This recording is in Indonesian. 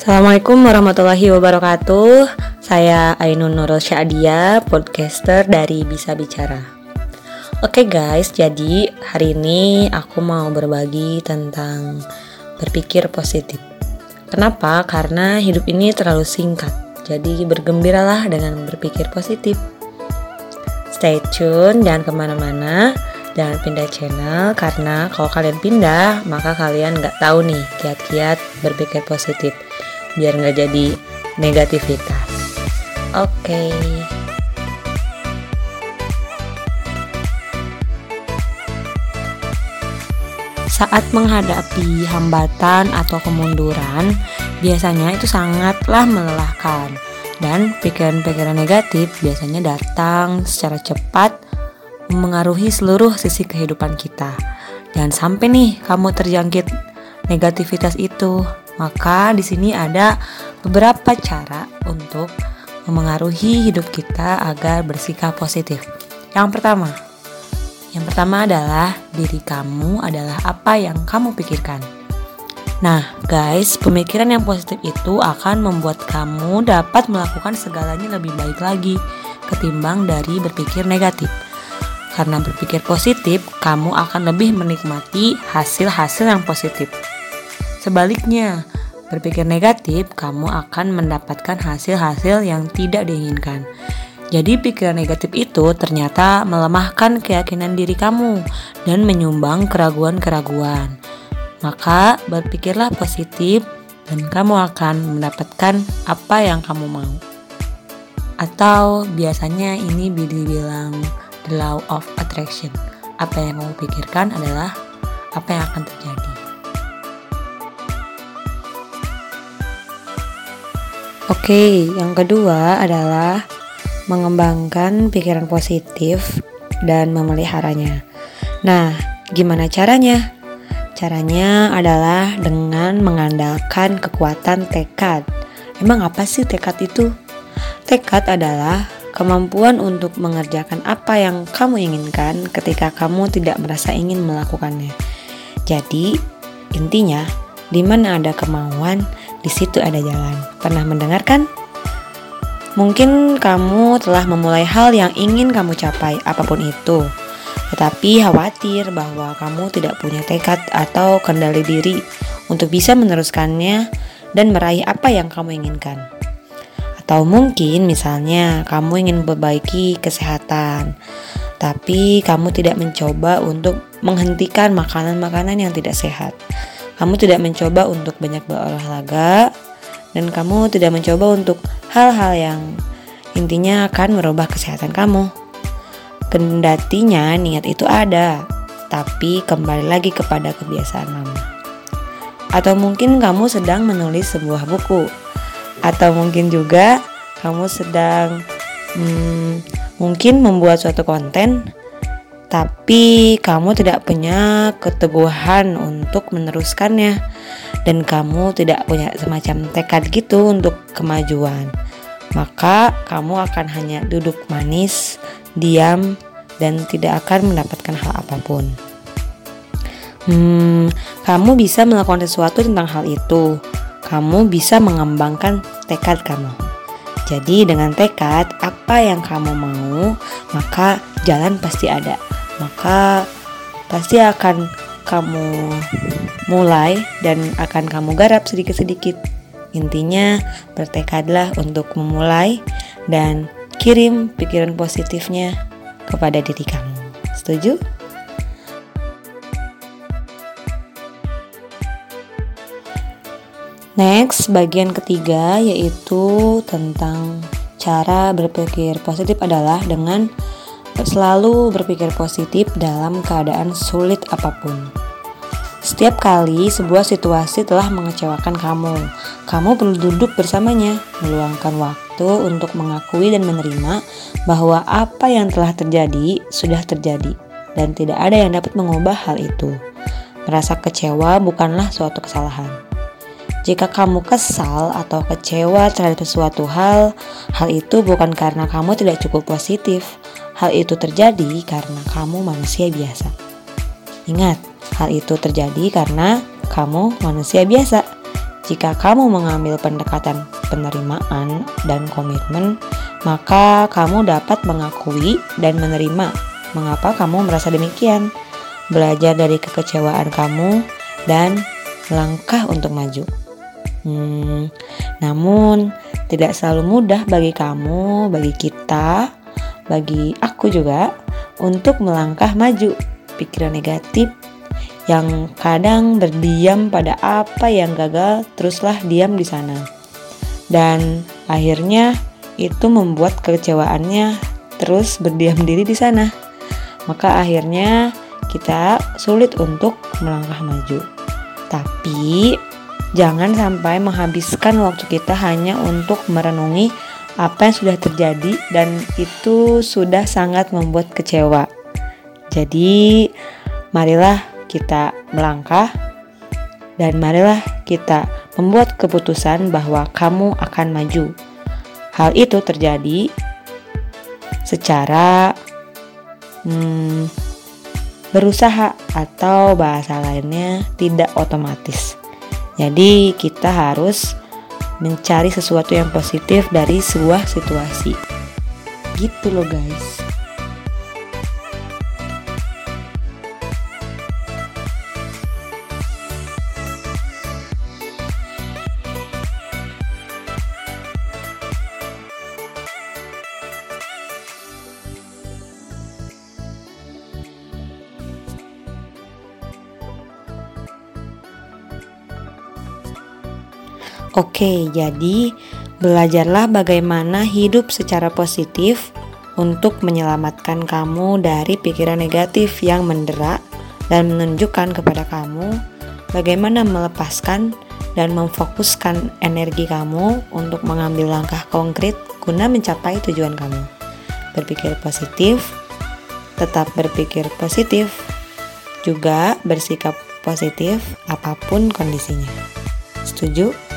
Assalamualaikum warahmatullahi wabarakatuh. Saya Ainun Nurul Syadia, podcaster dari Bisa Bicara. Oke guys, jadi hari ini aku mau berbagi tentang berpikir positif. Kenapa? Karena hidup ini terlalu singkat Jadi bergembiralah dengan berpikir positif. Stay tune, jangan ke mana-mana Jangan pindah channel karena kalau kalian pindah maka kalian nggak tahu nih kiat-kiat berpikir positif biar nggak jadi negativitas. Oke. Saat menghadapi hambatan atau kemunduran, biasanya itu sangatlah melelahkan dan pikiran-pikiran negatif biasanya datang secara cepat mengaruhi seluruh sisi kehidupan kita. Jangan sampai nih kamu terjangkit negativitas itu. Maka di sini ada beberapa cara untuk memengaruhi hidup kita agar bersikap positif. Yang pertama, yang pertama adalah diri kamu adalah apa yang kamu pikirkan. Nah, guys, pemikiran yang positif itu akan membuat kamu dapat melakukan segalanya lebih baik lagi ketimbang dari berpikir negatif. Karena berpikir positif, kamu akan lebih menikmati hasil-hasil yang positif. Sebaliknya, berpikir negatif, kamu akan mendapatkan hasil-hasil yang tidak diinginkan. Jadi, pikiran negatif itu ternyata melemahkan keyakinan diri kamu dan menyumbang keraguan-keraguan. Maka, berpikirlah positif, dan kamu akan mendapatkan apa yang kamu mau. Atau biasanya ini dibilang the law of attraction. Apa yang kamu pikirkan adalah apa yang akan terjadi. Oke, yang kedua adalah mengembangkan pikiran positif dan memeliharanya. Nah, gimana caranya? Caranya adalah dengan mengandalkan kekuatan tekad. Emang apa sih tekad itu? Tekad adalah kemampuan untuk mengerjakan apa yang kamu inginkan ketika kamu tidak merasa ingin melakukannya. Jadi, intinya, di mana ada kemauan, di situ ada jalan. Pernah mendengarkan? Mungkin kamu telah memulai hal yang ingin kamu capai, apa pun itu, tetapi khawatir bahwa kamu tidak punya tekad atau kendali diri untuk bisa meneruskannya dan meraih apa yang kamu inginkan. Atau mungkin, misalnya, kamu ingin memperbaiki kesehatan, tapi kamu tidak mencoba untuk menghentikan makanan-makanan yang tidak sehat. Kamu tidak mencoba untuk banyak berolahraga dan kamu tidak mencoba untuk hal-hal yang intinya akan merubah kesehatan kamu. Kendatinya niat itu ada, tapi kembali lagi kepada kebiasaan lama. Atau mungkin kamu sedang menulis sebuah buku, atau mungkin juga kamu sedang hmm, mungkin membuat suatu konten tapi kamu tidak punya keteguhan untuk meneruskannya dan kamu tidak punya semacam tekad gitu untuk kemajuan maka kamu akan hanya duduk manis, diam, dan tidak akan mendapatkan hal apa pun. Hmm, kamu bisa melakukan sesuatu tentang hal itu. Kamu bisa mengembangkan tekad kamu. Jadi dengan tekad apa yang kamu mau, maka jalan pasti ada maka pasti akan kamu mulai dan akan kamu garap sedikit-sedikit. Intinya, bertekadlah untuk memulai dan kirim pikiran positifnya kepada diri kamu. Setuju? Next, bagian ketiga yaitu tentang cara berpikir positif adalah dengan Selalu berpikir positif dalam keadaan sulit apa pun. Setiap kali sebuah situasi telah mengecewakan kamu, kamu perlu duduk bersamanya, meluangkan waktu untuk mengakui dan menerima bahwa apa yang telah terjadi sudah terjadi dan tidak ada yang dapat mengubah hal itu. Merasa kecewa bukanlah suatu kesalahan. Jika kamu kesal atau kecewa terhadap sesuatu hal, hal itu bukan karena kamu tidak cukup positif, Hal itu terjadi karena kamu manusia biasa. Ingat, hal itu terjadi karena kamu manusia biasa. Jika kamu mengambil pendekatan penerimaan dan komitmen, maka kamu dapat mengakui dan menerima mengapa kamu merasa demikian. Belajar dari kekecewaan kamu dan langkah untuk maju. Hmm, namun tidak selalu mudah bagi kamu, bagi kita, bagi aku juga untuk melangkah maju. Pikiran negatif yang kadang berdiam pada apa yang gagal teruslah diam di sana. Dan akhirnya itu membuat kekecewaannya terus berdiam diri di sana. Maka akhirnya kita sulit untuk melangkah maju. Tapi jangan sampai menghabiskan waktu kita hanya untuk merenungi apa yang sudah terjadi dan itu sudah sangat membuat kecewa. Jadi, marilah kita melangkah dan marilah kita membuat keputusan bahwa kamu akan maju. Hal itu terjadi secara hmm, berusaha atau bahasa lainnya tidak otomatis. Jadi kita harus mencari sesuatu yang positif dari sebuah situasi. Gitu loh guys. Oke, jadi belajarlah bagaimana hidup secara positif untuk menyelamatkan kamu dari pikiran negatif yang mendera dan menunjukkan kepada kamu bagaimana melepaskan dan memfokuskan energi kamu untuk mengambil langkah konkret guna mencapai tujuan kamu. Berpikir positif, tetap berpikir positif, juga bersikap positif apa pun kondisinya. Setuju?